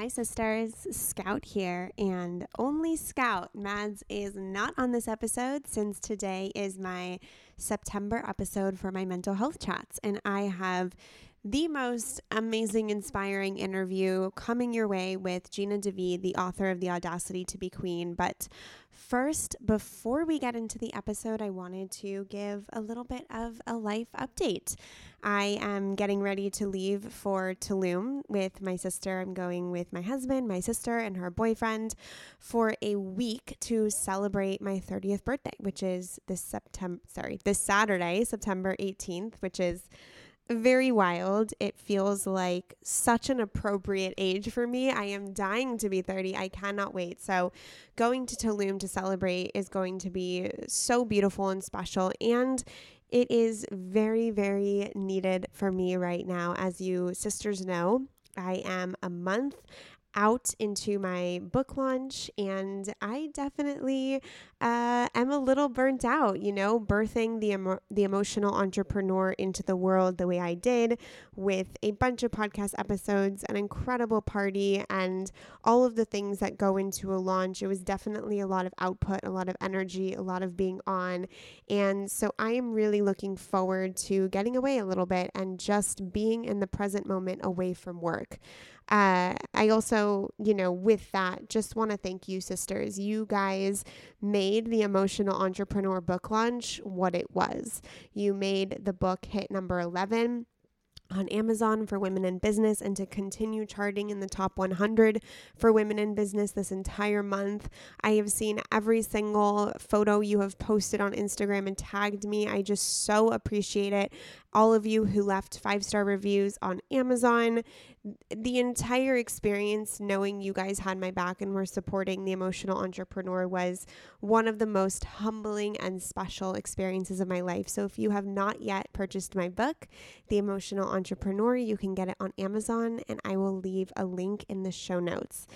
Hi, sisters. Scout here, and only Scout. Mads is not on this episode since today is my September episode for my mental health chats, and I have the most amazing, inspiring interview coming your way with Gina DeVee, the author of The Audacity to Be Queen. But first, before we get into the episode, I wanted to give a little bit of a life update. I am getting ready to leave for Tulum with my sister. I'm going with my husband, my sister, and her boyfriend for a week to celebrate my 30th birthday, which is this September, sorry, this Saturday, September 18th, which is very wild. It feels like such an appropriate age for me. I am dying to be 30. I cannot wait. So, going to Tulum to celebrate is going to be so beautiful and special. And it is very, very needed for me right now. As you sisters know, I am a month out into my book launch, and I definitely uh, am a little burnt out. You know, birthing the emo- the emotional entrepreneur into the world the way I did, with a bunch of podcast episodes, an incredible party, and all of the things that go into a launch. It was definitely a lot of output, a lot of energy, a lot of being on, and so I am really looking forward to getting away a little bit and just being in the present moment away from work. Uh, I also, you know, with that, just want to thank you, sisters. You guys made the Emotional Entrepreneur book launch what it was. You made the book hit number 11 on Amazon for women in business and to continue charting in the top 100 for women in business this entire month. I have seen every single photo you have posted on Instagram and tagged me. I just so appreciate it. All of you who left five star reviews on Amazon, the entire experience knowing you guys had my back and were supporting the emotional entrepreneur was one of the most humbling and special experiences of my life. So if you have not yet purchased my book, The Emotional Entrepreneur, you can get it on Amazon and I will leave a link in the show notes.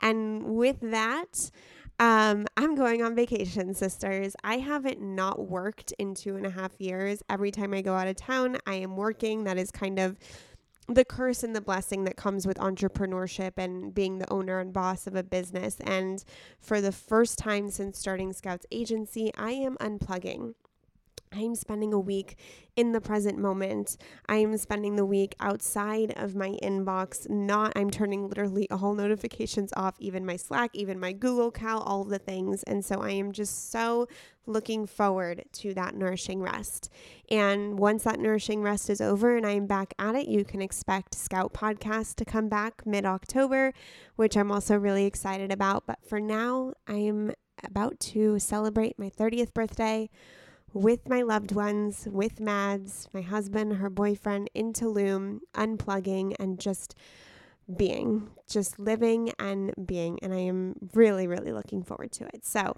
And with that, um, I'm going on vacation, sisters. I haven't not worked in two and a half years. Every time I go out of town, I am working. That is kind of the curse and the blessing that comes with entrepreneurship and being the owner and boss of a business. And for the first time since starting Scouts Agency, I am unplugging. I'm spending a week in the present moment. I'm spending the week outside of my inbox, not, I'm turning literally all notifications off, even my Slack, even my Google Cal, all the things. And so I am just so looking forward to that nourishing rest. And once that nourishing rest is over and I'm back at it, you can expect Scout Podcast to come back mid October, which I'm also really excited about. But for now, I am about to celebrate my 30th birthday with my loved ones, with Mads, my husband, her boyfriend in Tulum, unplugging and just being, just living and being. And I am really, really looking forward to it. So,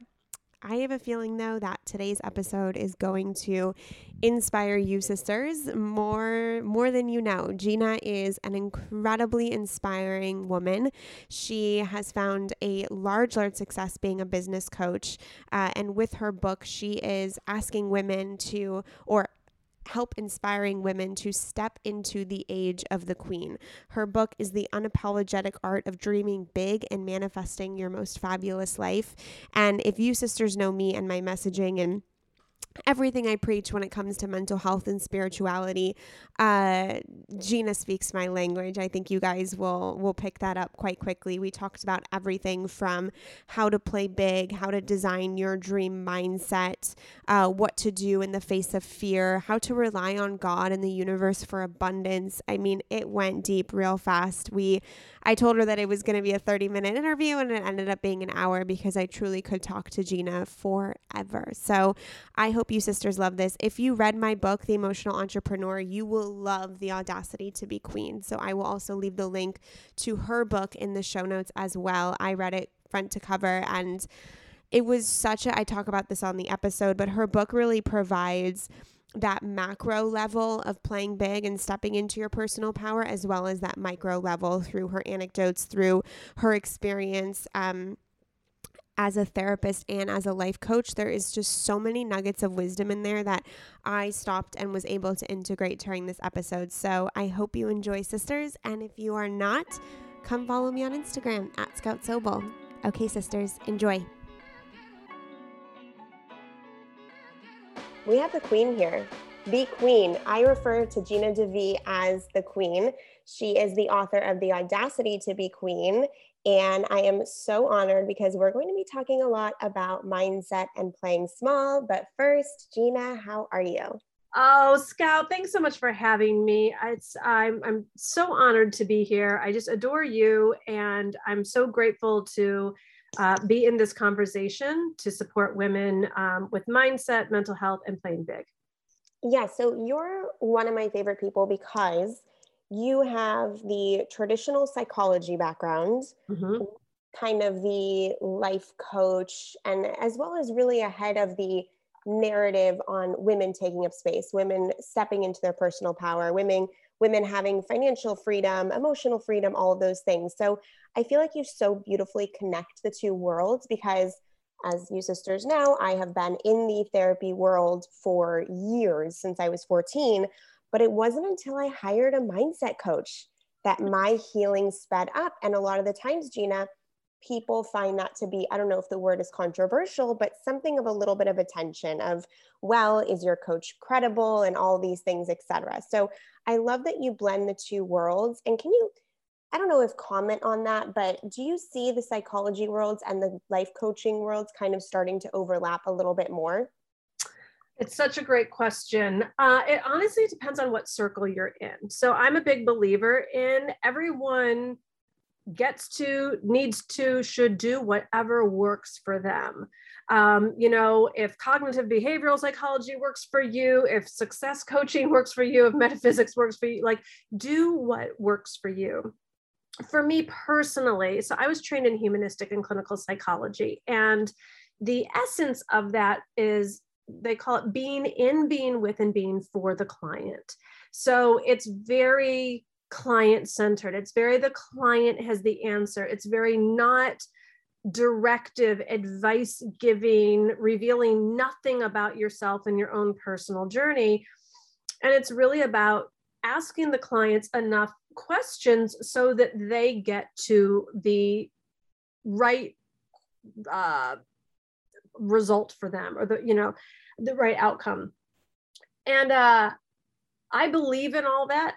I have a feeling though that today's episode is going to inspire you sisters more more than you know. Gina is an incredibly inspiring woman. She has found a large large success being a business coach uh, and with her book she is asking women to or help inspiring women to step into the age of the queen. Her book is The Unapologetic Art of Dreaming Big and Manifesting Your Most Fabulous Life. And if you sisters know me and my messaging and everything I preach when it comes to mental health and spirituality. Uh, Gina speaks my language. I think you guys will will pick that up quite quickly. We talked about everything from how to play big, how to design your dream mindset, uh, what to do in the face of fear, how to rely on God and the universe for abundance. I mean, it went deep real fast. We I told her that it was going to be a 30 minute interview and it ended up being an hour because I truly could talk to Gina forever. So I hope you sisters love this. If you read my book, The Emotional Entrepreneur, you will love The Audacity to Be Queen. So I will also leave the link to her book in the show notes as well. I read it front to cover and it was such a, I talk about this on the episode, but her book really provides that macro level of playing big and stepping into your personal power, as well as that micro level through her anecdotes, through her experience. Um, as a therapist and as a life coach, there is just so many nuggets of wisdom in there that I stopped and was able to integrate during this episode. So I hope you enjoy, sisters. And if you are not, come follow me on Instagram at Scout Sobel. Okay, sisters, enjoy. We have the queen here. The queen. I refer to Gina DeVee as the queen. She is the author of The Audacity to Be Queen. And I am so honored because we're going to be talking a lot about mindset and playing small. But first, Gina, how are you? Oh, Scout, thanks so much for having me. It's I'm I'm so honored to be here. I just adore you, and I'm so grateful to uh, be in this conversation to support women um, with mindset, mental health, and playing big. Yeah, so you're one of my favorite people because you have the traditional psychology background, mm-hmm. kind of the life coach, and as well as really ahead of the narrative on women taking up space, women stepping into their personal power, women women having financial freedom, emotional freedom, all of those things. So I feel like you so beautifully connect the two worlds because as you sisters know, I have been in the therapy world for years since I was 14, but it wasn't until I hired a mindset coach that mm. my healing sped up. And a lot of the times, Gina, people find that to be i don't know if the word is controversial but something of a little bit of attention of well is your coach credible and all these things etc so i love that you blend the two worlds. And can you i don't know if comment on that but do you see the psychology worlds and the life coaching worlds kind of starting to overlap a little bit more it's such a great question. Uh, it honestly depends on what circle you're in. So I'm a big believer in everyone gets to, needs to, should do whatever works for them. Um, you know, if cognitive behavioral psychology works for you, if success coaching works for you, if metaphysics works for you, like do what works for you. For me personally, so I was trained in humanistic and clinical psychology, and the essence of that is they call it being in, being with, and being for the client. So it's very client centered. It's very the client has the answer. It's very not directive, advice giving, revealing nothing about yourself and your own personal journey. And it's really about asking the clients enough questions so that they get to the right uh, result for them or the you know the right outcome. And uh i believe in all that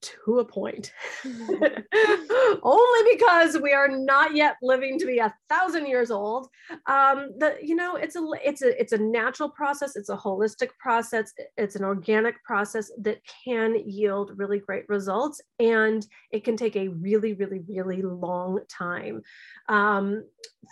to a point. Only because we are not yet living to be a thousand years old. Um the you know it's a it's a it's a natural process. It's a holistic process. It's an organic process that can yield really great results and it can take a really really really long time um,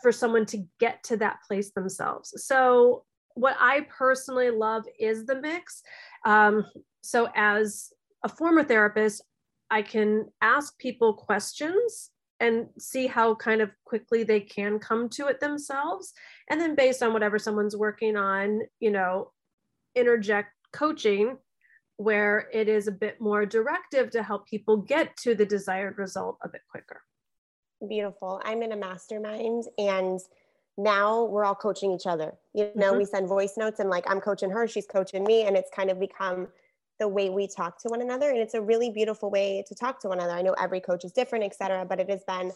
for someone to get to that place themselves. So what i personally love is the mix. Um, so as a former therapist, I can ask people questions and see how kind of quickly they can come to it themselves. And then based on whatever someone's working on, you know, interject coaching where it is a bit more directive to help people get to the desired result a bit quicker. Beautiful. I'm in a mastermind and now we're all coaching each other. You know, mm-hmm. we send voice notes and like I'm coaching her, she's coaching me, and it's kind of become the way we talk to one another and it's a really beautiful way to talk to one another. I know every coach is different et cetera but it has been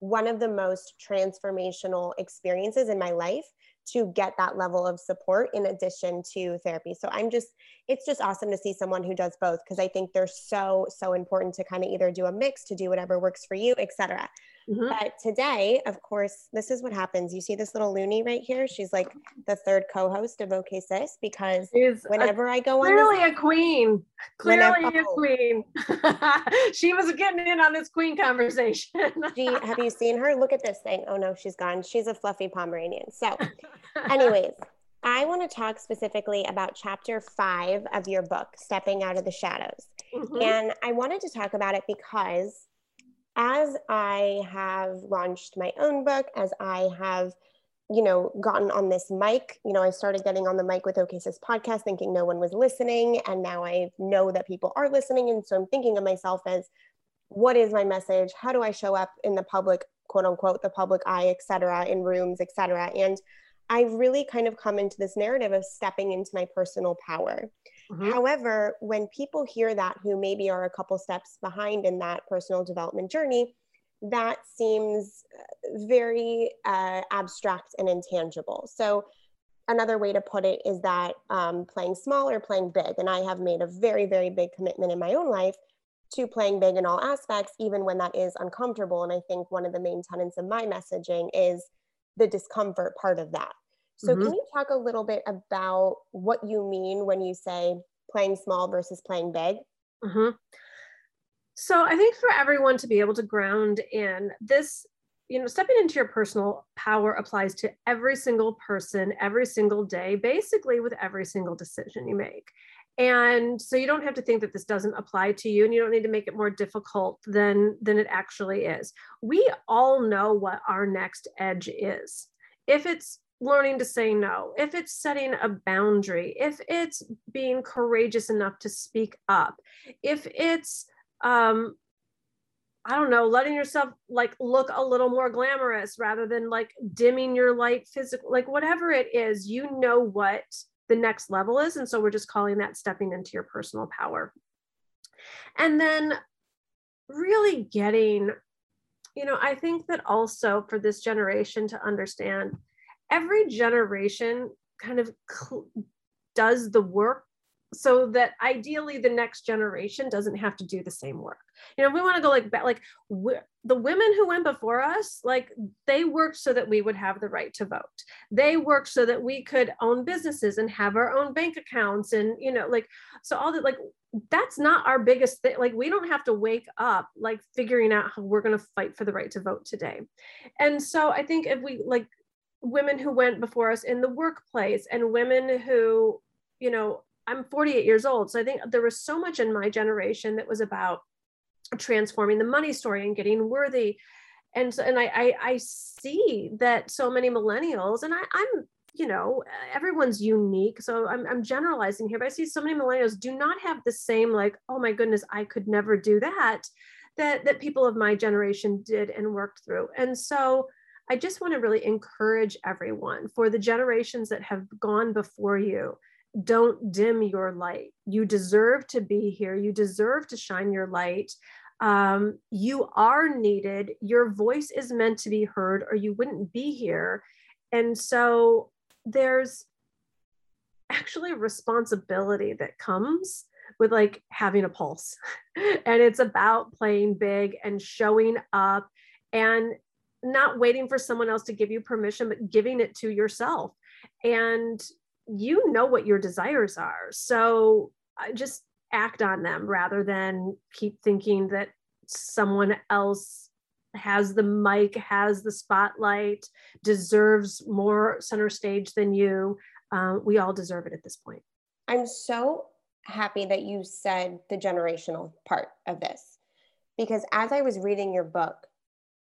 one of the most transformational experiences in my life to get that level of support in addition to therapy. So i'm just it's just awesome to see someone who does both because i think they're so so important to kind of either do a mix to do whatever works for you etc Mm-hmm. But today, of course, this is what happens. You see this little loony right here? She's like the third co-host of OK Sis because She's whenever a, I go on clearly this, a queen, clearly whenever, a queen. she was getting in on this queen conversation. she, have you seen her? Look at this thing. Oh no, she's gone. She's a fluffy Pomeranian. So, anyways. I want to talk specifically about chapter five of your book, Stepping Out of the Shadows. Mm-hmm. And I wanted to talk about it because as I have launched my own book, as I have you know, gotten on this mic. You know, I started getting on the mic with OK Sis podcast thinking no one was listening. And now I know that people are listening. And so I'm thinking of myself as what is my message? How do I show up in the public, quote unquote, the public eye, et cetera, in rooms, et cetera. And I've really kind of come into this narrative of stepping into my personal power. Mm-hmm. However, when people hear that who maybe are a couple steps behind in that personal development journey, that seems uh, very uh, abstract and intangible. So, another way to put it is that um, playing small or playing big. And I have made a very, very big commitment in my own life to playing big in all aspects, even when that is uncomfortable. And I think one of the main tenets of my messaging is the discomfort part of that. So, mm-hmm. can you talk a little bit about what you mean when you say playing small versus playing big? Mm-hmm. So, I think for everyone to be able to ground in this, you know, stepping into your personal power applies to every single person, every single day, basically with every single decision you make. And so you don't have to think that this doesn't apply to you and you don't need to make it more difficult than than it actually is. We all know what our next edge is. If it's learning to say no, if it's setting a boundary, if it's being courageous enough to speak up, if it's um I don't know, letting yourself like look a little more glamorous rather than like dimming your light physical, like whatever it is, you know what the next level is. And so we're just calling that stepping into your personal power. And then really getting, you know, I think that also for this generation to understand every generation kind of cl- does the work so that ideally the next generation doesn't have to do the same work. You know we want to go like like the women who went before us like they worked so that we would have the right to vote. They worked so that we could own businesses and have our own bank accounts and you know like so all that like that's not our biggest thing like we don't have to wake up like figuring out how we're going to fight for the right to vote today. And so i think if we like women who went before us in the workplace and women who, you know, I'm 48 years old. So I think there was so much in my generation that was about transforming the money story and getting worthy. And so, and I, I, I see that so many millennials, and I, I'm, you know, everyone's unique. So I'm, I'm generalizing here, but I see so many millennials do not have the same, like, oh my goodness, I could never do that, that, that people of my generation did and worked through. And so I just want to really encourage everyone for the generations that have gone before you. Don't dim your light. You deserve to be here. You deserve to shine your light. Um, you are needed. Your voice is meant to be heard, or you wouldn't be here. And so there's actually responsibility that comes with like having a pulse. and it's about playing big and showing up and not waiting for someone else to give you permission, but giving it to yourself. And you know what your desires are. So just act on them rather than keep thinking that someone else has the mic, has the spotlight, deserves more center stage than you. Uh, we all deserve it at this point. I'm so happy that you said the generational part of this because as I was reading your book,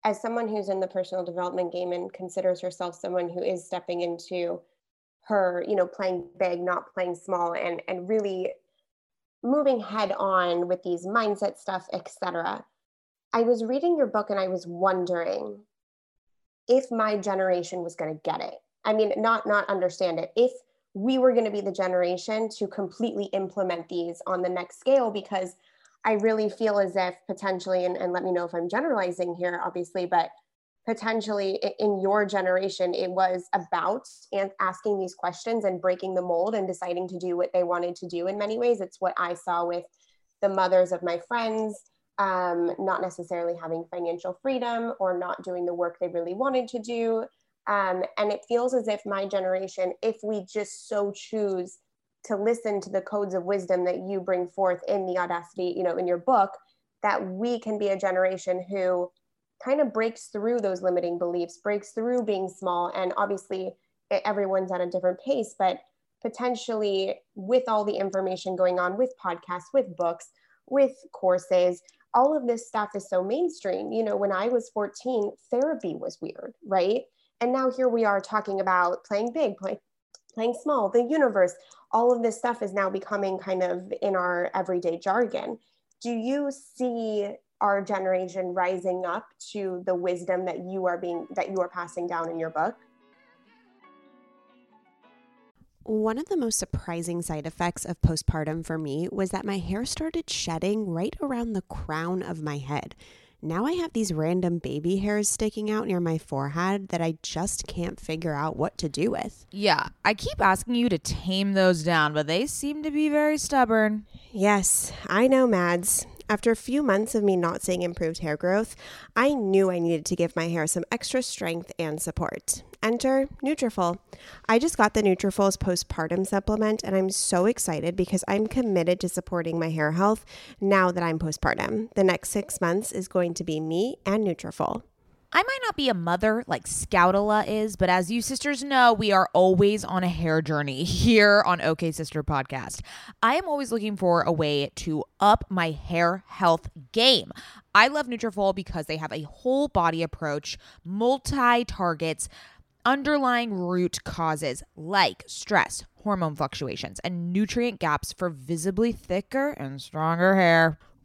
as someone who's in the personal development game and considers herself someone who is stepping into her you know playing big not playing small and and really moving head on with these mindset stuff etc i was reading your book and i was wondering if my generation was going to get it. I mean not not understand it. If we were going to be the generation to completely implement these on the next scale because I really feel as if potentially, and, and let me know if I'm generalizing here, obviously, but potentially in your generation, it was about asking these questions and breaking the mold and deciding to do what they wanted to do in many ways. It's what I saw with the mothers of my friends, um, not necessarily having financial freedom or not doing the work they really wanted to do. Um, and it feels as if my generation, if we just so choose to listen to the codes of wisdom that you bring forth in the audacity you know in your book that we can be a generation who kind of breaks through those limiting beliefs breaks through being small and obviously everyone's at a different pace but potentially with all the information going on with podcasts with books with courses all of this stuff is so mainstream you know when i was 14 therapy was weird right And now here we are talking about playing big, play, playing small, the universe. All of this stuff is now becoming kind of in our everyday jargon. Do you see our generation rising up to the wisdom that you are being that you are passing down in your book? One of the most surprising side effects of postpartum for me was that my hair started shedding right around the crown of my head. Now I have these random baby hairs sticking out near my forehead that I just can't figure out what to do with. Yeah, I keep asking you to tame those down, but they seem to be very stubborn. Yes, I know, Mads. After a few months of me not seeing improved hair growth, I knew I needed to give my hair some extra strength and support. Enter Nutrafol. I just got the Nutrafol's postpartum supplement and I'm so excited because I'm committed to supporting my hair health now that I'm postpartum. The next 6 months is going to be me and Nutrafol. I might not be a mother like Scoutala is, but as you sisters know, we are always on a hair journey here on OK Sister Podcast. I am always looking for a way to up my hair health game. I love Nutrafol because they have a whole body approach, multi targets, underlying root causes like stress, hormone fluctuations, and nutrient gaps for visibly thicker and stronger hair.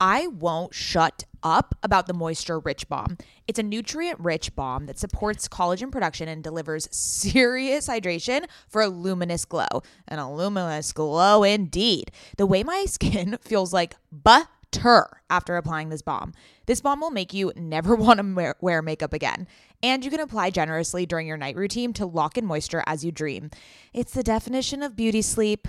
I won't shut up about the Moisture Rich Balm. It's a nutrient rich balm that supports collagen production and delivers serious hydration for a luminous glow. And a luminous glow indeed. The way my skin feels like butter after applying this balm. This balm will make you never want to wear makeup again. And you can apply generously during your night routine to lock in moisture as you dream. It's the definition of beauty sleep.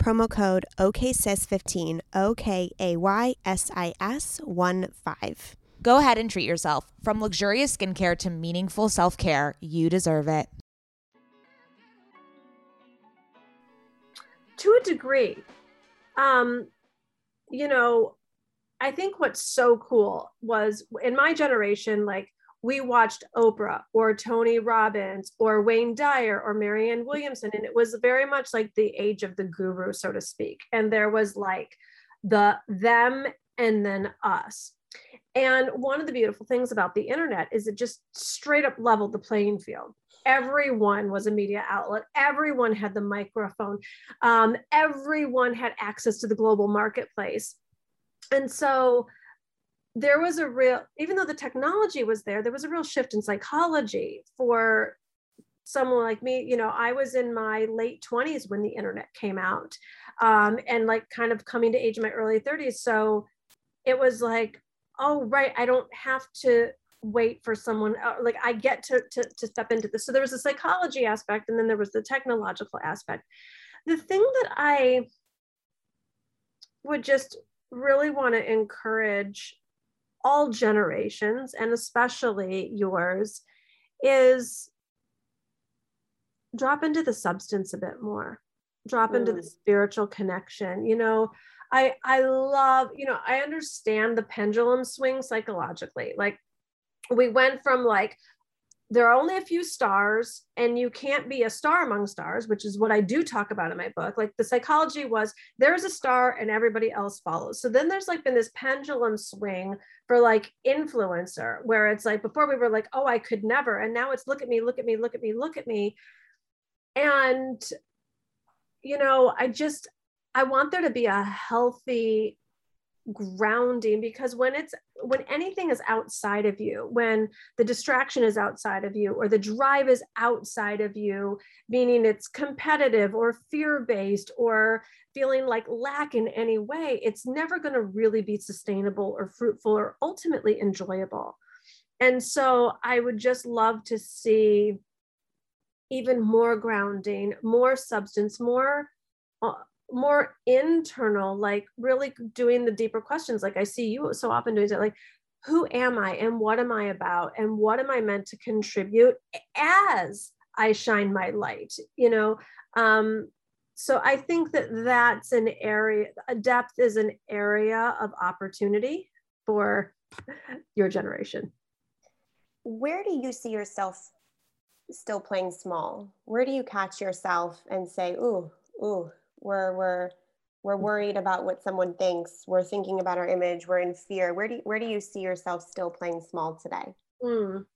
promo code OKSIS15, O K A Y S I S 1 5. Go ahead and treat yourself. From luxurious skincare to meaningful self care, you deserve it. To a degree, um, you know, I think what's so cool was in my generation, like we watched Oprah or Tony Robbins or Wayne Dyer or Marianne Williamson. And it was very much like the age of the guru, so to speak. And there was like the them and then us. And one of the beautiful things about the internet is it just straight up leveled the playing field. Everyone was a media outlet. Everyone had the microphone. Um, everyone had access to the global marketplace. And so there was a real even though the technology was there there was a real shift in psychology for someone like me. You know i was in my late 20s when the internet came out um, and like kind of coming to age in my early 30s so it was like oh right i don't have to wait for someone uh, like i get to, to to step into this. So there was a psychology aspect and then there was the technological aspect. The thing that i would just really want to encourage all generations and especially yours is drop into the substance a bit more drop mm. into the mm. spiritual connection you know i i love you know i understand the pendulum swing psychologically like we went from like there are only a few stars and you can't be a star among stars which is what i do talk about in my book. Like the psychology was there's a star and everybody else follows. So then there's like been this pendulum swing for like influencer where it's like before we were like oh i could never and now it's look at me look at me look at me look at me. And you know i just i want there to be a healthy grounding because when it's when anything is outside of you when the distraction is outside of you or the drive is outside of you meaning it's competitive or fear based or feeling like lack in any way it's never going to really be sustainable or fruitful or ultimately enjoyable. And so i would just love to see even more grounding more substance more uh, more internal, like really doing the deeper questions. Like I see you so often doing that, like, who am I and what am I about and what am I meant to contribute as I shine my light, you know? Um, so I think that that's an area, depth is an area of opportunity for your generation. Where do you see yourself still playing small? Where do you catch yourself and say, ooh, ooh, we're we're we're worried about what someone thinks. We're thinking about our image. We're in fear. Where do you, where do you see yourself still playing small today? Mm.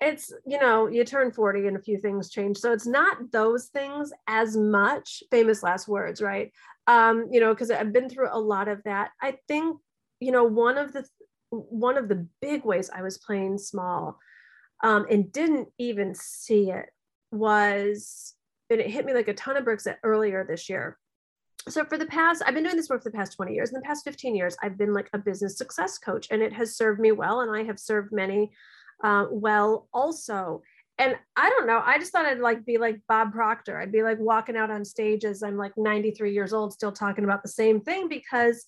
it's you know you turn 40 and a few things change. So it's not those things as much famous last words right? Um you know because i've been through a lot of that. I think you know one of the one of the big ways i was playing small um, and didn't even see it was and it hit me like a ton of bricks earlier this year. So for the past, I've been doing this work for the past 20 years. In the past 15 years, I've been like a business success coach, and it has served me well, and I have served many uh, well also. And I don't know, I just thought I'd like be like Bob Proctor. I'd be like walking out on stage as I'm like 93 years old, still talking about the same thing because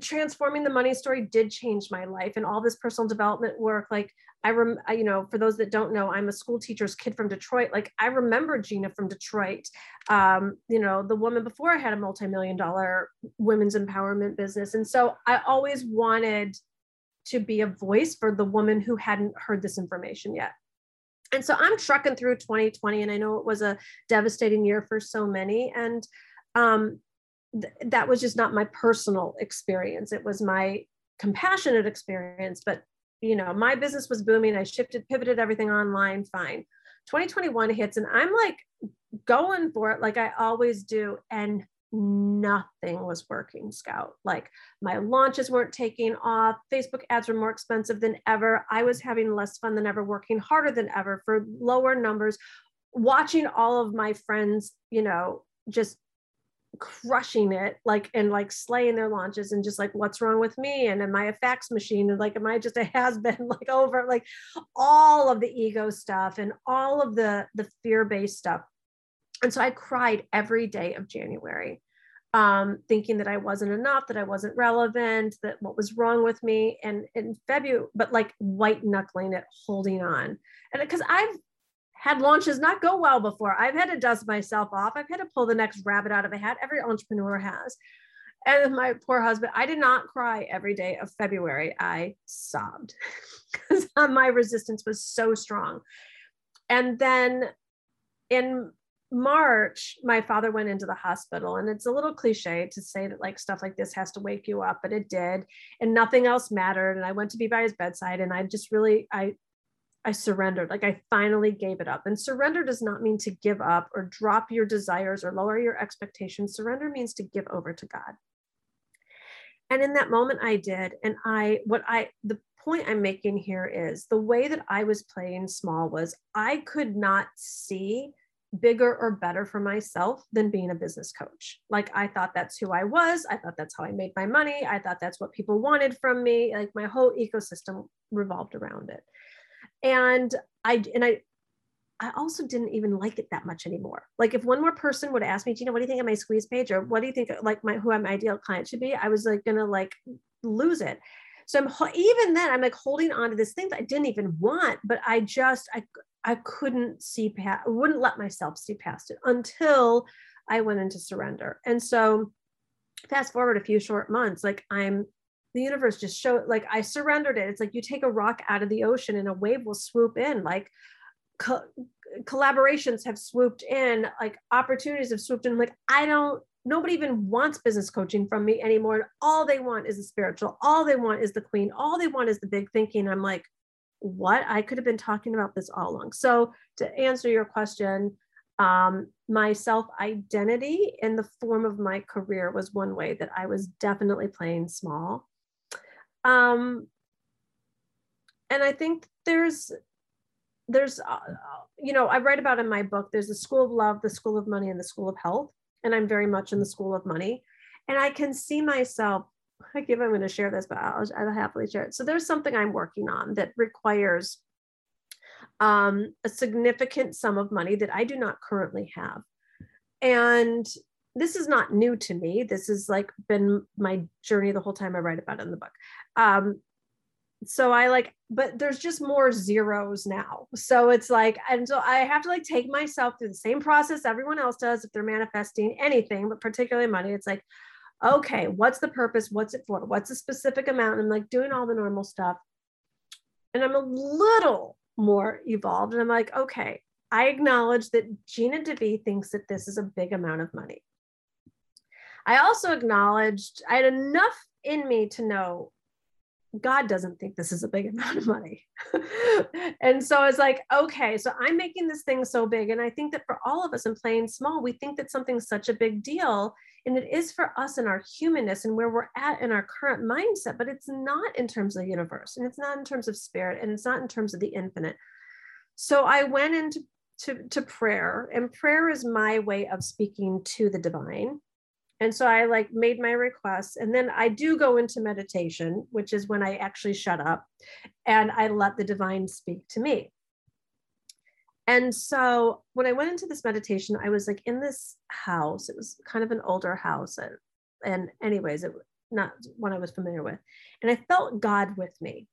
transforming the money story did change my life and all this personal development work like i rem I, you know for those that don't know i'm a school teacher's kid from detroit like i remember gina from detroit um, you know the woman before i had a multi-million dollar women's empowerment business and so i always wanted to be a voice for the woman who hadn't heard this information yet. And so i'm trucking through 2020 and i know it was a devastating year for so many and um, th- that was just not my personal experience. It was my compassionate experience, but you know, my business was booming. I shifted, pivoted everything online, fine. 2021 hits and I'm like going for it like I always do. And nothing was working, Scout. Like my launches weren't taking off. Facebook ads were more expensive than ever. I was having less fun than ever, working harder than ever for lower numbers, watching all of my friends, you know, just crushing it like and like slaying their launches and just like what's wrong with me and am i a fax machine and like am i just a has been like over like all of the ego stuff and all of the the fear-based stuff and so i cried every day of january um, thinking that I wasn't enough, that I wasn't relevant, that what was wrong with me. And in February, but like white knuckling it, holding on. And because I've had launches not go well before. I've had to dust myself off. I've had to pull the next rabbit out of a hat. Every entrepreneur has. And my poor husband, I did not cry every day of February. I sobbed because uh, my resistance was so strong. And then in March, my father went into the hospital, and it's a little cliche to say that like stuff like this has to wake you up, but it did, and nothing else mattered. And I went to be by his bedside, and I just really I I surrendered. Like I finally gave it up. And surrender does not mean to give up or drop your desires or lower your expectations. Surrender means to give over to God. And in that moment, I did. And I, what I, the point I'm making here is the way that I was playing small was I could not see bigger or better for myself than being a business coach. Like I thought that's who I was. I thought that's how I made my money. I thought that's what people wanted from me. Like my whole ecosystem revolved around it and i and i I also didn't even like it that much anymore. Like if one more person would ask me, Gina, what do you think of my squeeze page? Or what do you think like my who my ideal client should be? I was like gonna like lose it. So I'm even then I'm like holding on to this thing that I didn't even want, but I just I I couldn't see past wouldn't let myself see past it until I went into surrender. And so fast forward a few short months, like I'm the universe just showed like I surrendered it. It's like you take a rock out of the ocean and a wave will swoop in. Like co- collaborations have swooped in, like opportunities have swooped in. Like I don't, nobody even wants business coaching from me anymore. All they want is the spiritual. All they want is the queen. All they want is the big thinking. I'm like, what? I could have been talking about this all along. So to answer your question, um, my self identity in the form of my career was one way that I was definitely playing small. Um, and I think there's there's uh, you know I write about in my book there's the school of love, the school of money, and the school of health, and I'm very much in the school of money, and I can see myself. I give I'm going to share this, but I'll, I'll happily share it. So there's something I'm working on that requires um, a significant sum of money that I do not currently have, and this is not new to me. This has like been my journey the whole time I write about it in the book. Um, so I like, but there's just more zeros now. So it's like, and so I have to like take myself through the same process everyone else does if they're manifesting anything, but particularly money. It's like, okay, what's the purpose? What's it for? What's the specific amount? And I'm like doing all the normal stuff. And I'm a little more evolved. And I'm like, okay, I acknowledge that Gina DeVee thinks that this is a big amount of money. I also acknowledged I had enough in me to know God doesn't think this is a big amount of money. and so it's like, okay, so I'm making this thing so big. And I think that for all of us in playing small, we think that something's such a big deal. And it is for us in our humanness and where we're at in our current mindset, but it's not in terms of the universe and it's not in terms of spirit and it's not in terms of the infinite. So I went into to, to prayer, and prayer is my way of speaking to the divine and so i like made my requests and then i do go into meditation which is when i actually shut up and i let the divine speak to me and so when i went into this meditation i was like in this house it was kind of an older house and, and anyways it, not one I was familiar with. And I felt God with me.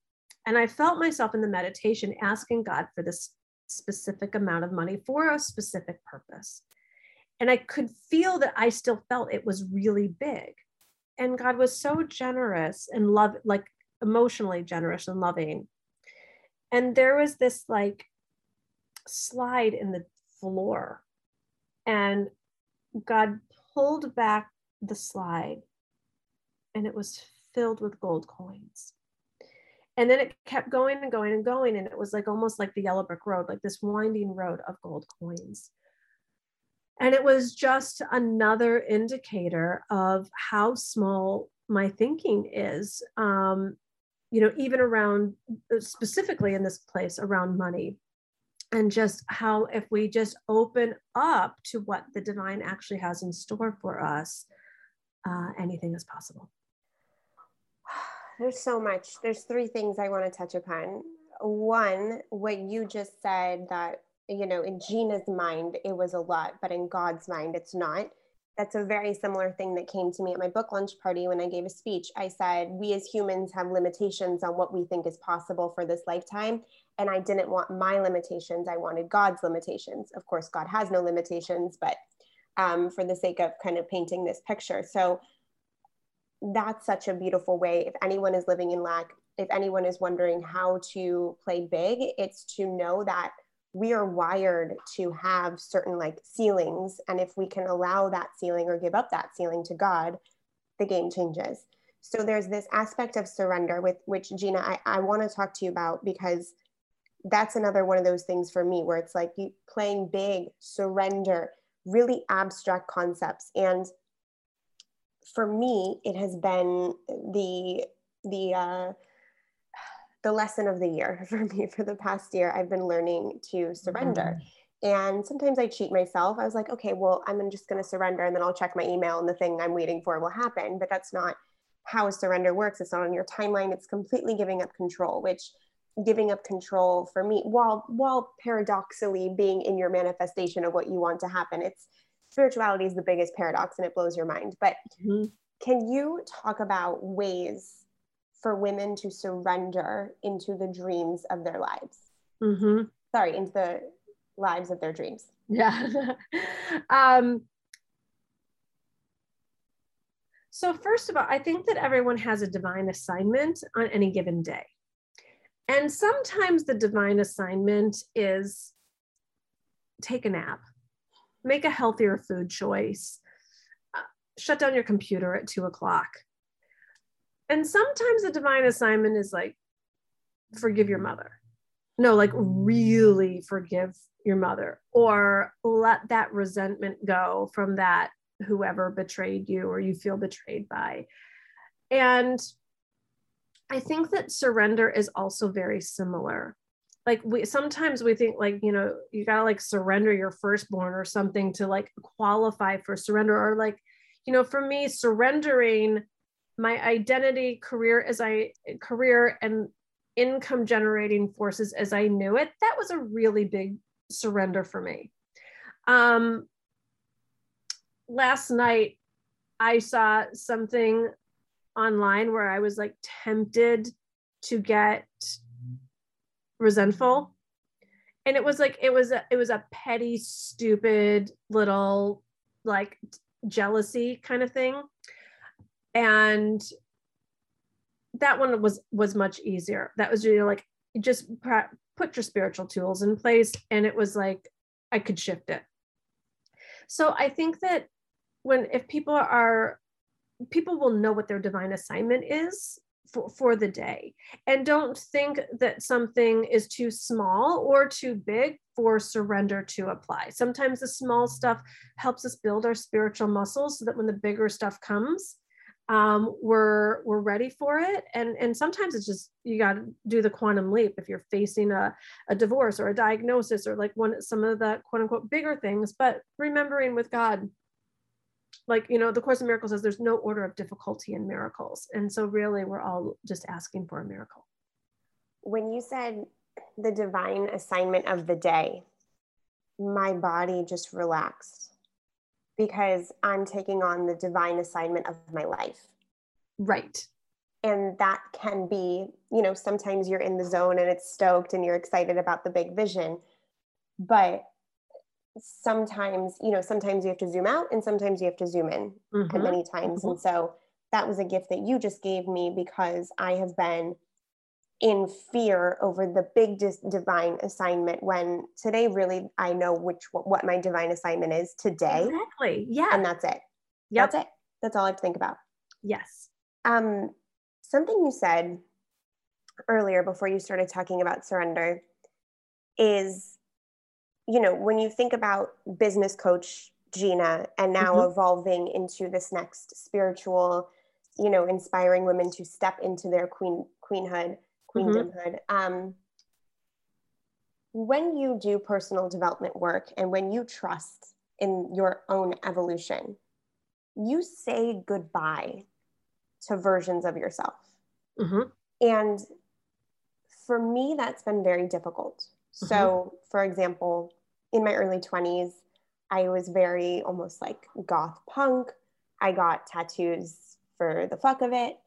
And I felt myself in the meditation asking God for this specific amount of money for a specific purpose. And I could feel that I still felt it was really big. And God was so generous and love, like emotionally generous and loving. And there was this like slide in the floor. And God pulled back the slide and it was filled with gold coins. And then it kept going and going and going. And it was like almost like the yellow brick road, like this winding road of gold coins. And it was just another indicator of how small my thinking is, um, you know, even around specifically in this place around money. And just how, if we just open up to what the divine actually has in store for us, uh, anything is possible. There's so much. There's three things I want to touch upon. One, what you just said that, you know, in Gina's mind, it was a lot, but in God's mind, it's not. That's a very similar thing that came to me at my book lunch party when I gave a speech. I said, We as humans have limitations on what we think is possible for this lifetime. And I didn't want my limitations. I wanted God's limitations. Of course, God has no limitations, but um, for the sake of kind of painting this picture. So that's such a beautiful way. If anyone is living in lack, if anyone is wondering how to play big, it's to know that we are wired to have certain like ceilings. And if we can allow that ceiling or give up that ceiling to God, the game changes. So there's this aspect of surrender with which Gina, I, I want to talk to you about because that's another one of those things for me where it's like you playing big, surrender, really abstract concepts. And for me, it has been the the uh, the lesson of the year for me for the past year. I've been learning to surrender. Mm-hmm. And sometimes I cheat myself. I was like, okay, well, I'm just going to surrender and then I'll check my email and the thing I'm waiting for will happen. But that's not how surrender works. It's not on your timeline. It's completely giving up control, which giving up control for me, while while paradoxically being in your manifestation of what you want to happen, it's spirituality is the biggest paradox and it blows your mind. But mm-hmm. can you talk about ways for women to surrender into the dreams of their lives? Mm-hmm. Sorry, into the lives of their dreams. Yeah. um, so, first of all, I think that everyone has a divine assignment on any given day. And sometimes the divine assignment is take a nap make a healthier food choice, uh, shut down your computer at two o'clock. And sometimes the divine assignment is like, forgive your mother. No, like really forgive your mother or let that resentment go from that whoever betrayed you or you feel betrayed by. And I think that surrender is also very similar like we sometimes we think like you know you gotta like surrender your firstborn or something to like qualify for surrender or like you know for me surrendering my identity career as i career and income generating forces as i knew it that was a really big surrender for me. Um last night i saw something online where i was like tempted to get resentful. And it was like it was a, it was a petty stupid little like jealousy kind of thing and that one was was much easier. That was know like just put your spiritual tools in place and it was like i could shift it. So i think that when if people are people will know what their divine assignment is for, for the day. And don't think that something is too small or too big for surrender to apply. Sometimes the small stuff helps us build our spiritual muscles so that when the bigger stuff comes um, we're we're ready for it. And and sometimes it's just you got to do the quantum leap if you're facing a, a divorce or a diagnosis or like one some of the quote unquote bigger things but remembering with god like you know the course of miracles says there's no order of difficulty in miracles. And so really we're all just asking for a miracle. When you said the divine assignment of the day my body just relaxed because i'm taking on the divine assignment of my life Right. And that can be, you know, sometimes you're in the zone and it's stoked and you're excited about the big vision. But sometimes, you know, sometimes you have to zoom out and sometimes you have to zoom in Mhm. and many times. And so that was a gift that you just gave me because I have been in fear over the big dis- divine assignment when today really I know which what my divine assignment is today Exactly. Yeah. and that's it. Yep. That's it. That's all I have to think about. Yes. Um, something you said earlier before you started talking about surrender is, you know, when you think about business coach Gina and now Mhm. evolving into this next spiritual, you know, inspiring women to step into their queen queenhood, queendomhood. Um, when you do personal development work and when you trust in your own evolution, you say goodbye to versions of yourself. hmm And for me, that's been very difficult. So, for example, in my early 20s, I was very almost like goth punk. I got tattoos for the fuck of it.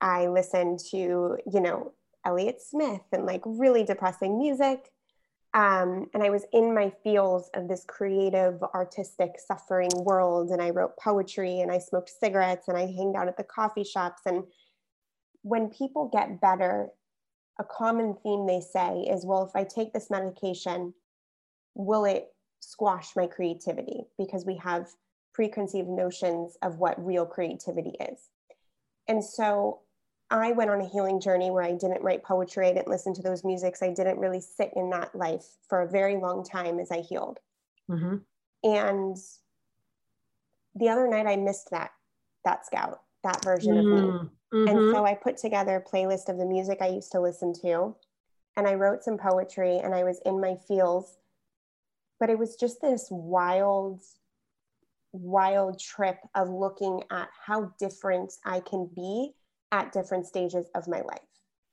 I listened to, you know, Elliott Smith and like really depressing music. Um, and I was in my feels of this creative, artistic, suffering world. And I wrote poetry and I smoked cigarettes and I hanged out at the coffee shops. And when people get better, a common theme they say is, well, if I take this medication, will it squash my creativity? Because we have preconceived notions of what real creativity is. And so I went on a healing journey where I didn't write poetry, I didn't listen to those musics, I didn't really sit in that life for a very long time as I healed. hmm And the other night I missed that that scout, that version of me. Mm-hmm. And so I put together a playlist of the music I used to listen to, and I wrote some poetry, and I was in my feels. But it was just this wild, wild trip of looking at how different I can be at different stages of my life.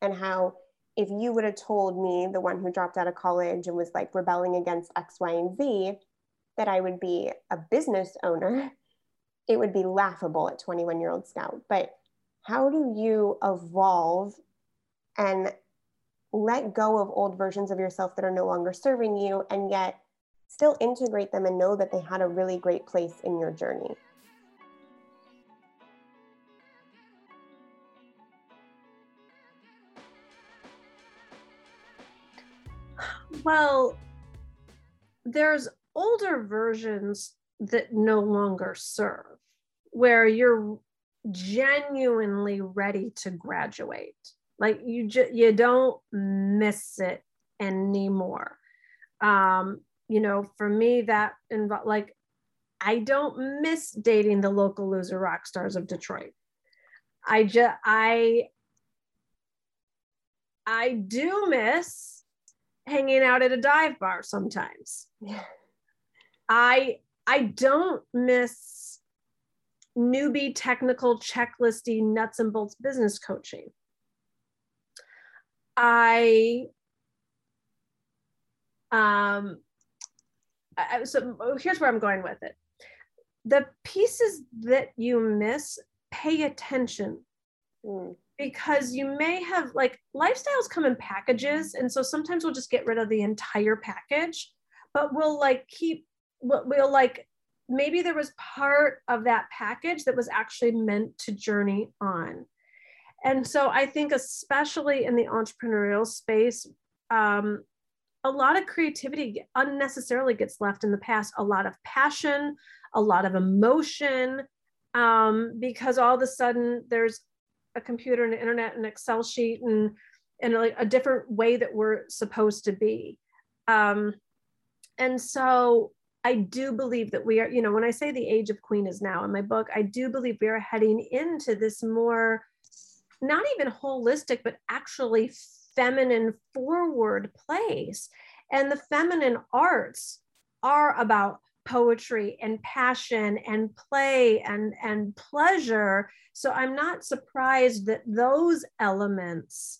And how, if you would have told me, the one who dropped out of college and was like rebelling against X, Y, and Z, that I would be a business owner, it would be laughable at 21 year old scout. But how do you evolve and let go of old versions of yourself that are no longer serving you and yet still integrate them and know that they had a really great place in your journey? Well, there's older versions that no longer serve, where you're genuinely ready to graduate. Like you just you don't miss it anymore. Um, you know, for me, that involved like I don't miss dating the local loser rock stars of Detroit. I just I I do miss hanging out at a dive bar sometimes. Yeah. I I don't miss newbie technical checklisty nuts and bolts business coaching. I um I, so here's where I'm going with it. The pieces that you miss, pay attention Mm. Because you may have like lifestyles come in packages and so sometimes we'll just get rid of the entire package but we'll like keep we'll, we'll like maybe there was part of that package that was actually meant to journey on. And so i think especially in the entrepreneurial space um, a lot of creativity unnecessarily gets left in the past. A lot of passion a lot of emotion um, because all of a sudden there's a computer and an internet and excel sheet and and like a different way that we're supposed to be. Um, and so i do believe that we are you know when i say the age of queen is now in my book i do believe we are heading into this more not even holistic but actually feminine forward place. And the feminine arts are about poetry and passion and play and and pleasure. So i'm not surprised that those elements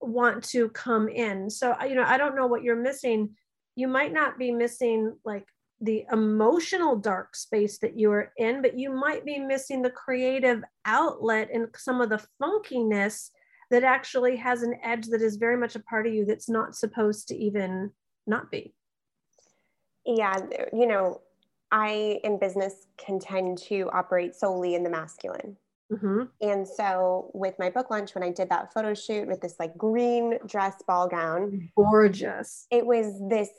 want to come in. So you know i don't know what you're missing. You might not be missing like the emotional dark space that you are in but you might be missing the creative outlet and some of the funkiness that actually has an edge that is very much a part of you that's not supposed to even not be yeah you know i in business can tend to operate solely in the masculine Mm-hmm. And so with my book launch, when I did that photo shoot with this like green dress ball gown, gorgeous. It was this,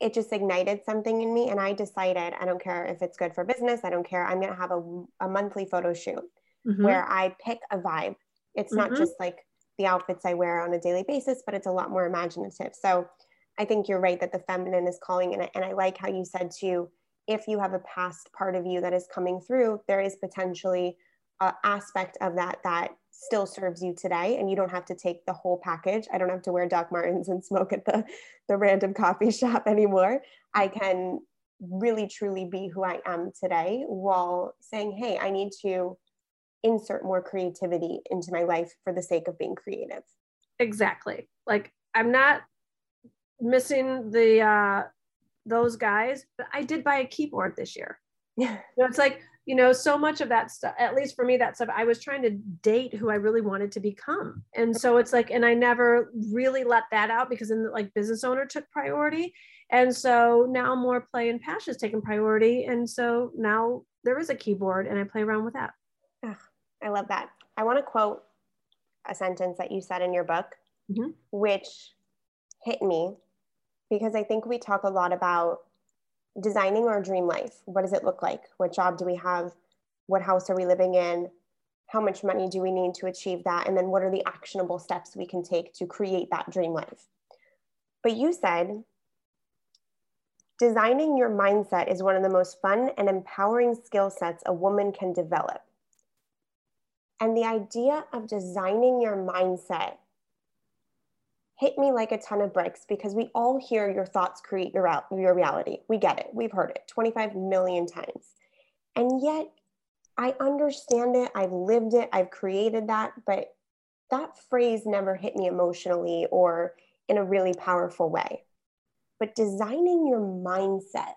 it just ignited something in me. And I decided, I don't care if it's good for business. I don't care. I'm going to have a, a monthly photo shoot mm-hmm. where I pick a vibe. It's not mm-hmm. just like the outfits I wear on a daily basis, but it's a lot more imaginative. So I think you're right that the feminine is calling in it. And I like how you said too, if you have a past part of you that is coming through, there is potentially uh, aspect of that that still serves you today and you don't have to take the whole package. I don't have to wear doc martens and smoke at the the random coffee shop anymore. I can really truly be who i am today while saying hey i need to insert more creativity into my life for the sake of being creative. Exactly. Like i'm not missing the uh those guys but i did buy a keyboard this year. Yeah. So it's like you know so much of that stuff at least for me that stuff i was trying to date who i really wanted to become. And so it's like and i never really let that out because then like business owner took priority. And so now more play and passion is taking priority. And so now there is a keyboard and i play around with that. Oh, i love that. I want to quote a sentence that you said in your book mm-hmm. which hit me because i think we talk a lot about designing our dream life. What does it look like? What job do we have? What house are we living in? How much money do we need to achieve that? And then what are the actionable steps we can take to create that dream life? But you said designing your mindset is one of the most fun and empowering skill sets a woman can develop. And the idea of designing your mindset hit me like a ton of bricks because we all hear your thoughts create your, your reality. We get it. We've heard it 25 million times. And yet, I understand it. I've lived it. I've created that. But that phrase never hit me emotionally or in a really powerful way. But designing your mindset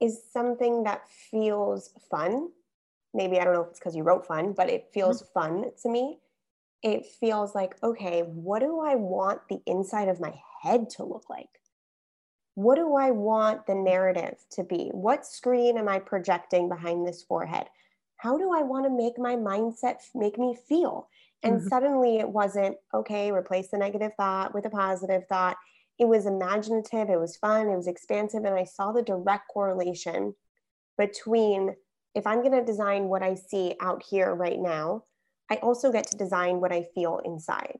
is something that feels fun. Maybe I don't know if it's because you wrote fun, but it feels mm-hmm. fun to me it feels like, okay, what do I want the inside of my head to look like? What do I want the narrative to be? What screen am I projecting behind this forehead? How do I want to make my mindset make me feel? And mm-hmm. suddenly it wasn't, okay, replace the negative thought with a positive thought. It was imaginative, it was fun, it was expansive. And I saw the direct correlation between if I'm going to design what I see out here right now I also get to design what I feel inside.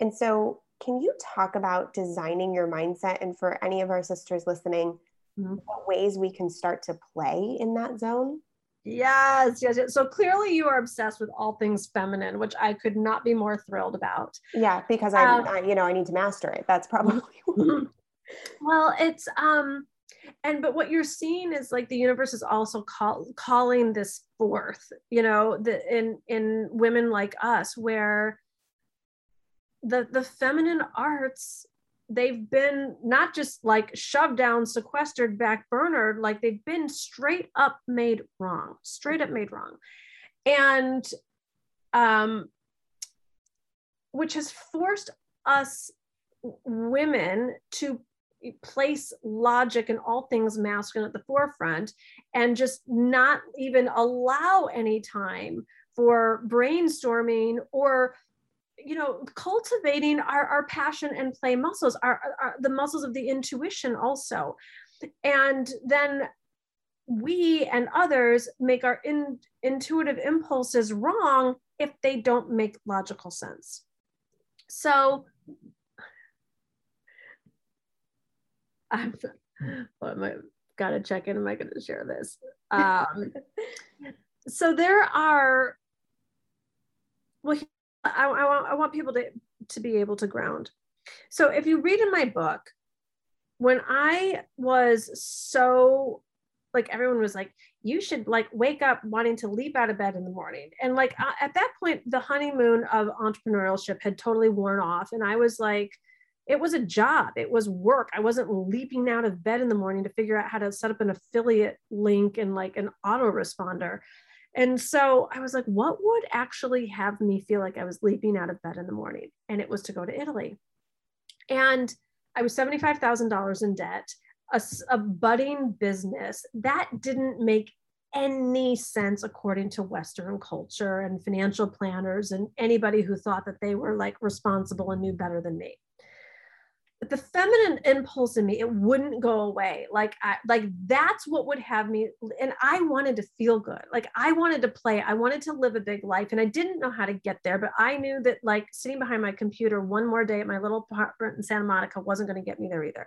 And so, can you talk about designing your mindset? And for any of our sisters listening, mm-hmm. what ways we can start to play in that zone? Yes, yes, yes. So clearly, you are obsessed with all things feminine, which I could not be more thrilled about. Yeah, because I, um, I you know, I need to master it. That's probably. well, it's um, and but what you're seeing is like the universe is also call, calling this forth you know the in in women like us where the the feminine arts they've been not just like shoved down sequestered back burnered like they've been straight up made wrong straight up made wrong. And um which has forced us women to place logic and all things masculine at the forefront and just not even allow any time for brainstorming or you know cultivating our, our passion and play muscles our, the muscles of the intuition also. And then we and others make our in, intuitive impulses wrong if they don't make logical sense. So I'm, well, am I gotta check in? Am I gonna share this? Um, so there are, well, I, I, want, I want people to, to be able to ground. So if you read in my book, when I was so like everyone was like you should like wake up wanting to leap out of bed in the morning and like uh, at that point the honeymoon of entrepreneurship had totally worn off and i was like it was a job. It was work. I wasn't leaping out of bed in the morning to figure out how to set up an affiliate link and like an autoresponder. And so i was like what would actually have me feel like i was leaping out of bed in the morning? And it was to go to italy. And i was $75000 in debt a, a budding business. That didn't make any sense according to Western culture and financial planners and anybody who thought that they were like responsible and knew better than me. But the feminine impulse in me, it wouldn't go away. Like, I, like that's what would have me. And I wanted to feel good. Like I wanted to play. I wanted to live a big life, and I didn't know how to get there. But I knew that like sitting behind my computer one more day at my little apartment in Santa Monica wasn't going to get me there either.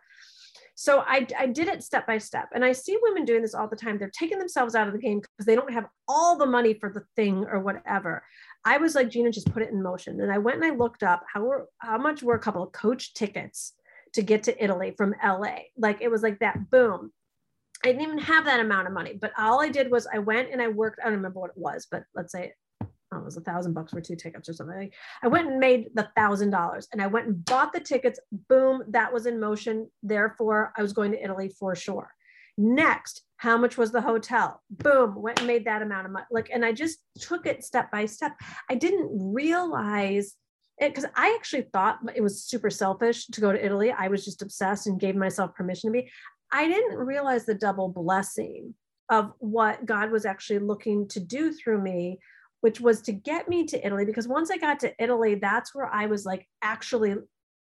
So I, I did it step by step. And I see women doing this all the time. They're taking themselves out of the game because they don't have all the money for the thing or whatever. I was like, Gina, just put it in motion. And I went and I looked up how how much were a couple of coach tickets to get to Italy from LA. Like it was like that boom. I didn't even have that amount of money, but all I did was I went and I worked. I don't remember what it was, but let's say oh, it was a thousand bucks for two tickets or something. I went and made the thousand dollars and I went and bought the tickets. Boom, that was in motion. Therefore, I was going to Italy for sure. Next, how much was the hotel? Boom, went and made that amount of money. Like, and I just took it step by step. I didn't realize because I actually thought it was super selfish to go to Italy. I was just obsessed and gave myself permission to be. I didn't realize the double blessing of what God was actually looking to do through me which was to get me to Italy. Because once I got to Italy, that's where I was like actually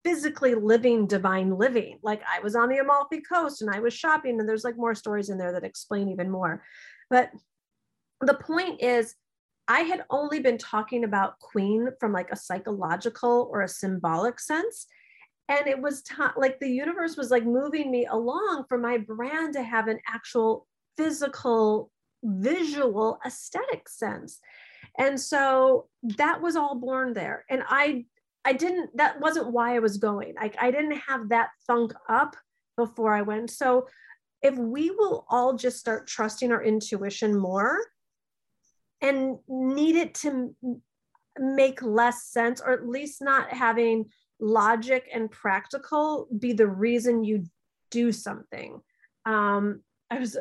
physically living divine living. Like I was on the Amalfi Coast and I was shopping, and there's like more stories in there that explain even more. But the point is, I had only been talking about queen from like a psychological or a symbolic sense. And it was ta- like the universe was like moving me along for my brand to have an actual physical, visual, aesthetic sense. And so that was all born there. And i i didn't that wasn't why i was going. Like i didn't have that thunk up before i went. So if we will all just start trusting our intuition more and need it to make less sense or at least not having logic and practical be the reason you do something um, i was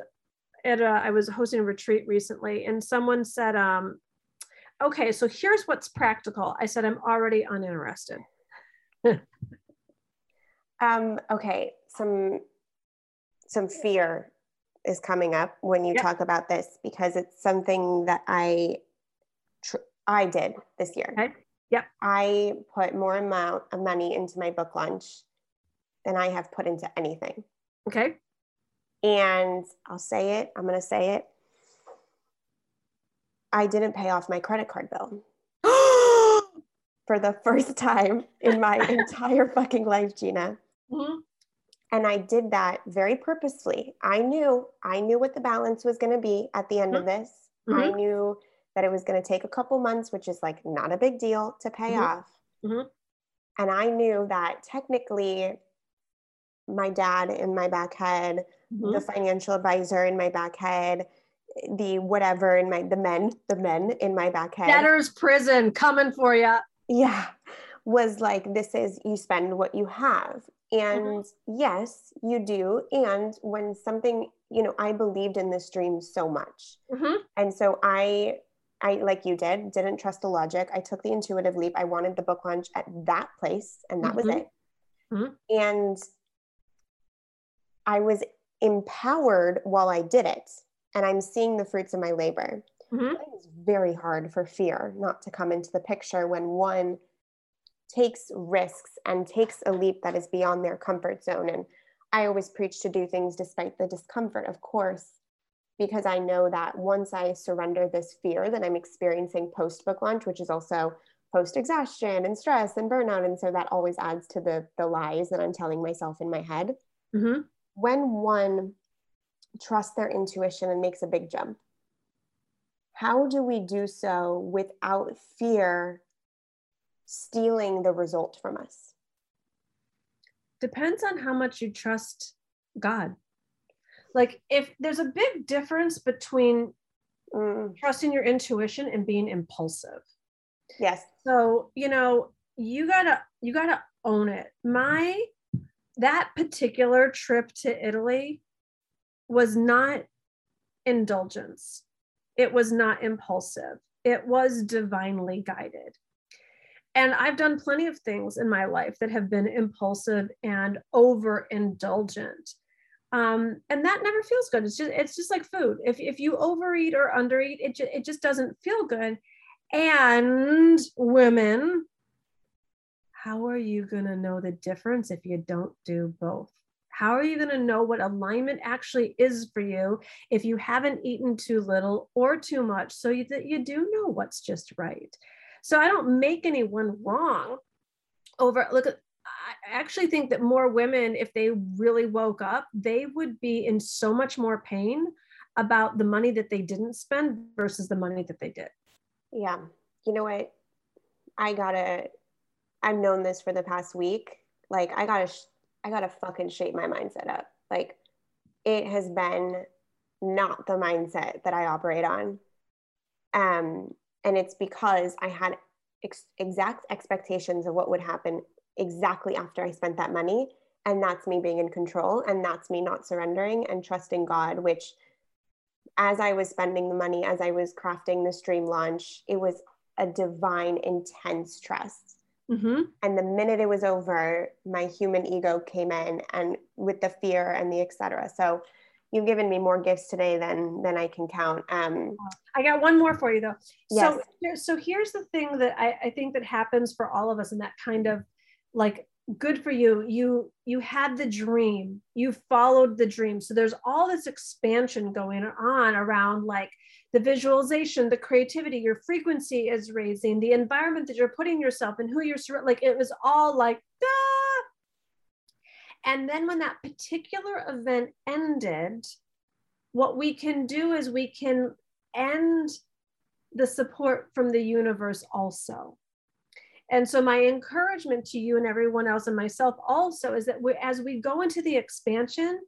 at a, I was hosting a retreat recently and someone said um, okay, so here's what's practical. I said, I'm already uninterested. um, okay, some some fear is coming up when you yep. talk about this because it's something that I tr- I did this year. Okay. Yep. I put more amount of money into my book launch than I have put into anything. Okay. And I'll say it, I'm going to say it. I didn't pay off my credit card bill for the first time in my entire fucking life, Gina. Mm-hmm. And I did that very purposefully. I knew, I knew what the balance was going to be at the end mm-hmm. of this. Mm-hmm. I knew that it was going to take a couple months, which is like not a big deal to pay mm-hmm. off. Mm-hmm. And I knew that technically my dad in my back head, the mm-hmm. financial advisor in my back head, the whatever in my the men the men in my back head debtor's prison coming for you yeah was like this is you spend what you have and mm-hmm. yes you do and when something you know i believed in this dream so much mm-hmm. and so i i like you did didn't trust the logic i took the intuitive leap i wanted the book launch at that place and that mm-hmm. was it mm-hmm. and i was empowered while i did it and I'm seeing the fruits of my labor. Mm-hmm. It's very hard for fear not to come into the picture when one takes risks and takes a leap that is beyond their comfort zone. And I always preach to do things despite the discomfort, of course, because I know that once I surrender this fear that I'm experiencing post book launch, which is also post exhaustion and stress and burnout. And so that always adds to the, the lies that I'm telling myself in my head. Mm-hmm. When one trusts their intuition and makes a big jump. How do we do so without fear stealing the result from us? Depends on how much you trust God. Like, if there's a big difference between mm. trusting your intuition and being impulsive. Yes. So, you know, you gotta, you gotta own it. My that particular trip to Italy was not indulgence. It was not impulsive. It was divinely guided. And I've done plenty of things in my life that have been impulsive and overindulgent. Um, and that never feels good. It's just it's just like food. If if you overeat or undereat, it ju- it just doesn't feel good. And women, how are you going to know the difference if you don't do both? How are you going to know what alignment actually is for you if you haven't eaten too little or too much so you, that you do know what's just right? So I don't make anyone wrong over look I actually think that more women, if they really woke up, they would be in so much more pain about the money that they didn't spend versus the money that they did. Yeah. You know what? I gotta, I've known this for the past week. Like, I gotta, I gotta fucking shape my mindset up. Like, it has been not the mindset that I operate on. Um, and it's because I had ex- exact expectations of what would happen exactly after I spent that money. And that's me being in control. And that's me not surrendering and trusting God, which as I was spending the money, as I was crafting the stream launch, it was a divine, intense trust. Mm-hmm. And the minute it was over, my human ego came in and with the fear and the etc. So you've given me more gifts today than than I can count. Um, I got one more for you though. Yes. So so here's the thing that I, I think that happens for all of us in that kind of like good for you you you had the dream you followed the dream so there's all this expansion going on around like the visualization the creativity your frequency is raising the environment that you're putting yourself in who you're like it was all like ah! And then when that particular event ended, what we can do is we can end the support from the universe also. And so my encouragement to you and everyone else and myself also is that we, as we go into the expansion,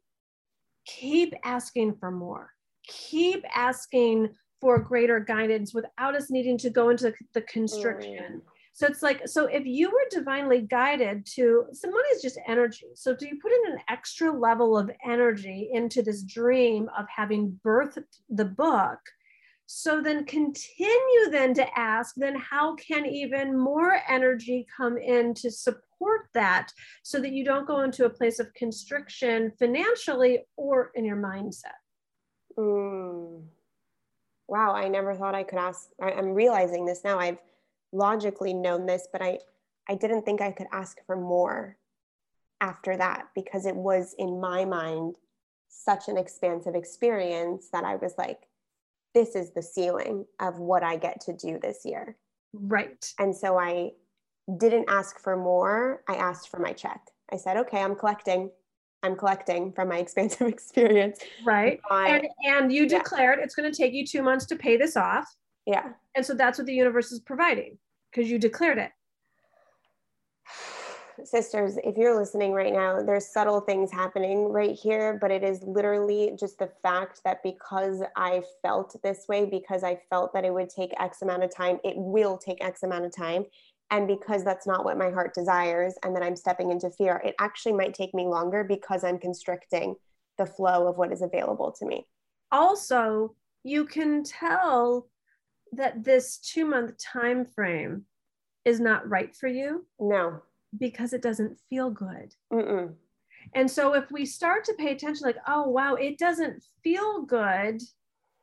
keep asking for more. Keep asking for greater guidance without us needing to go into the constriction. Mm. So it's like, so if you were divinely guided to, so money is just energy. So do you put in an extra level of energy into this dream of having birthed the book? So then continue then to ask, then how can even more energy come in to support that so that you don't go into a place of constriction financially or in your mindset? Mm. Wow, I never thought I could ask. I, I'm realizing this now. I've logically known this, but I, I didn't think I could ask for more after that because it was in my mind such an expansive experience that I was like, this is the ceiling of what I get to do this year. Right. And so I didn't ask for more. I asked for my check. I said, okay, I'm collecting. I'm collecting from my expansive experience. Right. I, and and you declared yeah. it's going to take you two months to pay this off. Yeah. And so that's what the universe is providing because you declared it. Sisters, if you're listening right now, there's subtle things happening right here, but it is literally just the fact that because I felt this way, because I felt that it would take X amount of time, it will take X amount of time. And because that's not what my heart desires, and that I'm stepping into fear, it actually might take me longer because I'm constricting the flow of what is available to me. Also, you can tell that this two month time frame is not right for you no. because it doesn't feel good. Mm-mm. and so if we start to pay attention like oh wow it doesn't feel good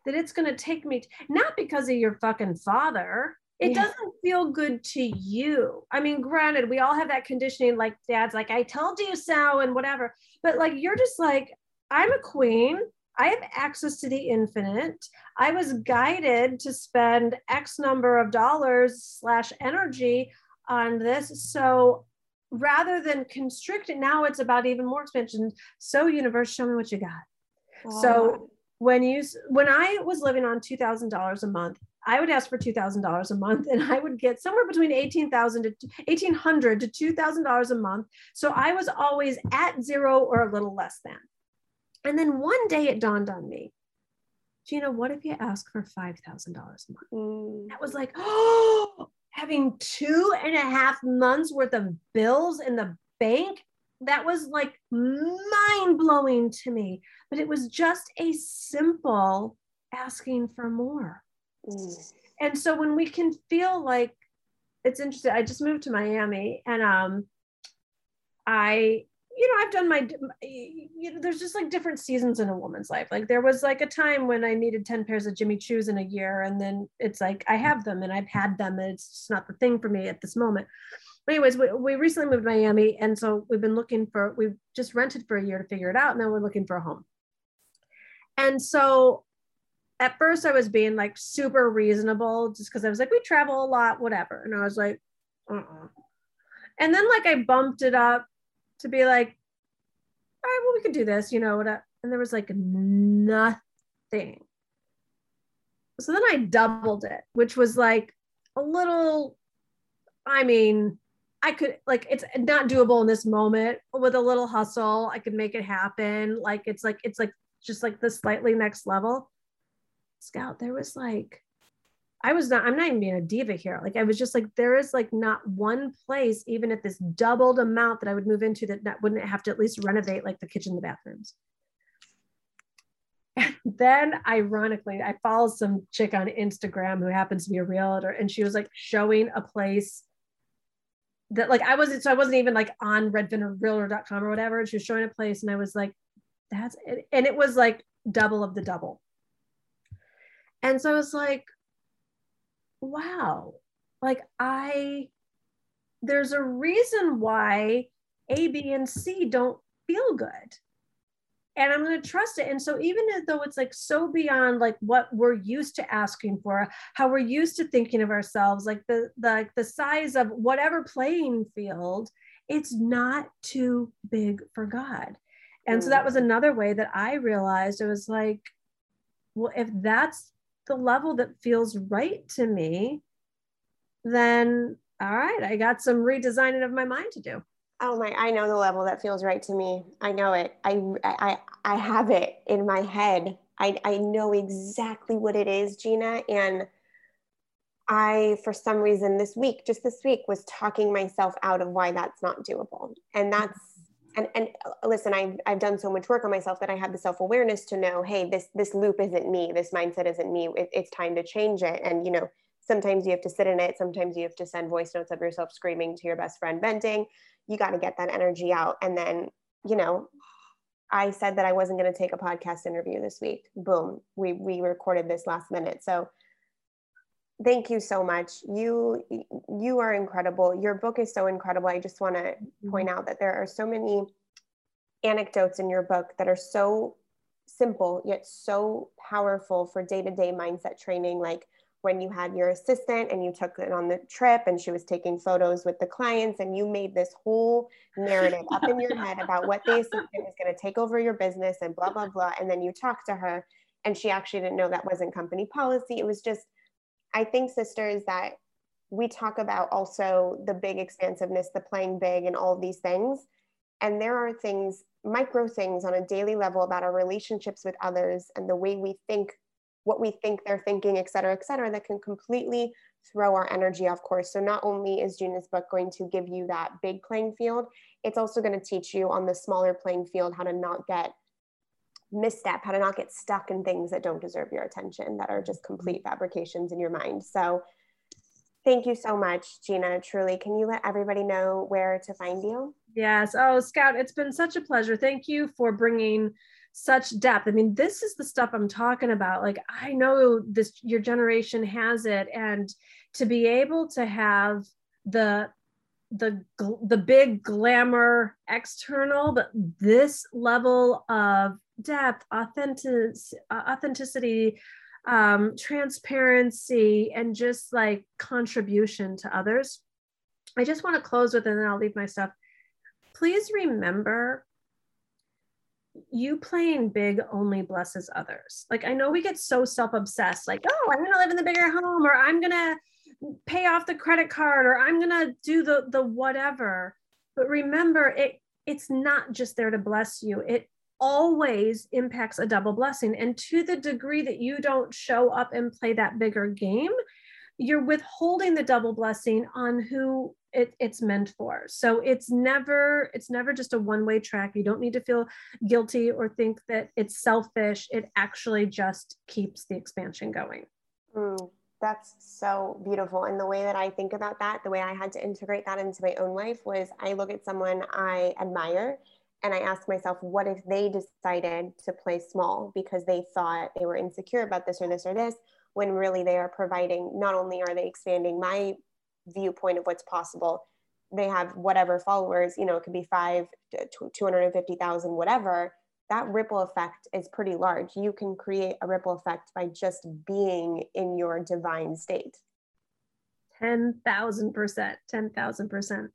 that it's going to take me t- not because of your fucking father. It yeah. doesn't feel good to you. I mean granted we all have that conditioning like dad's like i told you so and whatever. But like you're just like i'm a queen I have access to the infinite. I was guided to spend X number of dollars slash energy on this. So rather than constrict it, now it's about even more expansion. So universe, show me what you got. So when you when I was living on two thousand dollars a month, I would ask for two thousand dollars a month, and I would get somewhere between eighteen thousand to eighteen hundred to two thousand dollars a month. So I was always at zero or a little less than. And then one day it dawned on me, Gina, what if you ask for $5,000 a month? Mm. That was like, oh, having two and a half months worth of bills in the bank that was like mind blowing to me. But it was just a simple asking for more. Mm. And so when we can feel like it's interesting, I just moved to Miami and um, I, you know, I've done my, you know, there's just like different seasons in a woman's life. Like there was like a time when I needed 10 pairs of Jimmy Choos in a year. And then it's like, I have them and I've had them and it's just not the thing for me at this moment. But anyways, we, we recently moved to Miami. And so we've been looking for, we've just rented for a year to figure it out. And now we're looking for a home. And so at first I was being like super reasonable just because I was like, we travel a lot, whatever. And I was like, uh-uh. And then like I bumped it up to be like, all right, well, we could do this, you know, whatever. And there was like nothing. So then I doubled it, which was like a little, I mean, I could like it's not doable in this moment. With a little hustle, I could make it happen. Like it's like it's like just like the slightly next level. Scout, there was like I was not, I'm not even being a diva here. Like I was just like, there is like not one place, even at this doubled amount that I would move into that, that wouldn't have to at least renovate like the kitchen, the bathrooms. And then ironically, I follow some chick on Instagram who happens to be a realtor and she was like showing a place that like I wasn't, so I wasn't even like on Redfin or realtor.com or whatever. And she was showing a place and I was like, that's it. And it was like double of the double. And so I was like, wow, like I, there's a reason why A, B, and C don't feel good. And I'm going to trust it. And so, even though it's like so beyond like what we're used to asking for, how we're used to thinking of ourselves, like the, the, the size of whatever playing field, it's not too big for God. And so that was mm. another way that I realized it was like, well, if that's the level that feels right to me, then all right, I got some redesigning of my mind to do. Oh my, I know the level that feels right to me. I know it. I I I have it in my head. I I know exactly what it is, Gina, and I for some reason this week, just this week was talking myself out of why that's not doable. And that's and and uh, listen I've, I've done so much work on myself that i have the self-awareness to know hey this this loop isn't me. This mindset isn't me. It, it's time to change it. And you know sometimes you have to sit in it. Sometimes you have to send voice notes of yourself screaming to your best friend venting. You got to get that energy out. And then you know i said that i wasn't going to take a podcast interview this week. Boom. We we recorded this last minute. So thank you so much. You you are incredible. Your book is so incredible. I just want to mm-hmm. point out that there are so many anecdotes in your book that are so simple yet so powerful for day-to-day mindset training like when you had your assistant and you took it on the trip and she was taking photos with the clients and you made this whole narrative up in your head about what the assistant was going to take over your business and blah blah blah and then you talked to her and she actually didn't know that wasn't company policy. It was just I think, sisters, that we talk about also the big expansiveness, the playing big, and all of these things. And there are things, micro things on a daily level about our relationships with others and the way we think, what we think they're thinking, et cetera, et cetera, that can completely throw our energy off course. So not only is Gina's book going to give you that big playing field, it's also going to teach you on the smaller playing field how to not get misstep, how to not get stuck in things that don't deserve your attention, that are just complete fabrications in your mind. So thank you so much, Gina. Truly, can you let everybody know where to find you? Yes. Oh, Scout, it's been such a pleasure. Thank you for bringing such depth. I mean, this is the stuff I'm talking about. Like, I know this, your generation has it. And to be able to have the the the big glamour external but this level of depth, authentic, authenticity, um, transparency, and just like contribution to others. I just want to close with, and then I'll leave my stuff. Please remember you playing big only blesses others. Like I know we get so self-obsessed, like, oh, I'm gonna live in the bigger home, or I'm gonna pay off the credit card, or I'm gonna do the the whatever. But remember, it it's not just there to bless you. It always impacts a double blessing. And to the degree that you don't show up and play that bigger game, you're withholding the double blessing on who it, it's meant for. So it's never it's never just a one-way track. You don't need to feel guilty or think that it's selfish. It actually just keeps the expansion going. Mm, that's so beautiful. And the way that i think about that the way i had to integrate that into my own life was i look at someone i admire and I ask myself, what if they decided to play small because they thought they were insecure about this or this or this, when really they are providing, not only are they expanding my viewpoint of what's possible, they have whatever followers, you know, it could be five, 250,000, whatever. That ripple effect is pretty large. You can create a ripple effect by just being in your divine state. 10,000%, 10,000%.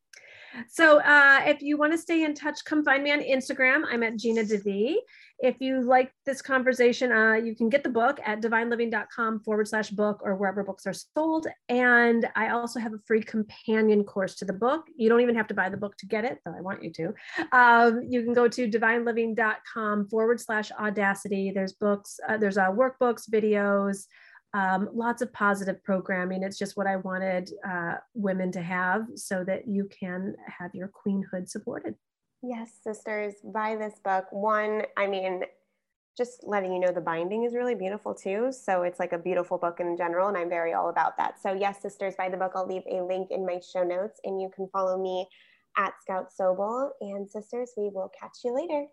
So uh, if you want to stay in touch, come find me on Instagram. I'm at Gina DeVee. If you like this conversation, uh, you can get the book at divineliving.com forward slash book or wherever books are sold. And I also have a free companion course to the book. You don't even have to buy the book to get it, though I want you to. Um, you can go to divineliving.com forward slash audacity. There's books, uh, there's uh, workbooks, videos, um, lots of positive programming. It's just what I wanted uh, women to have so that you can have your queenhood supported. Yes, sisters, buy this book. One, I mean, just letting you know the binding is really beautiful too. So it's like a beautiful book in general, and I'm very all about that. So, yes, sisters, buy the book. I'll leave a link in my show notes, and you can follow me at Scout Sobel. And sisters, we will catch you later.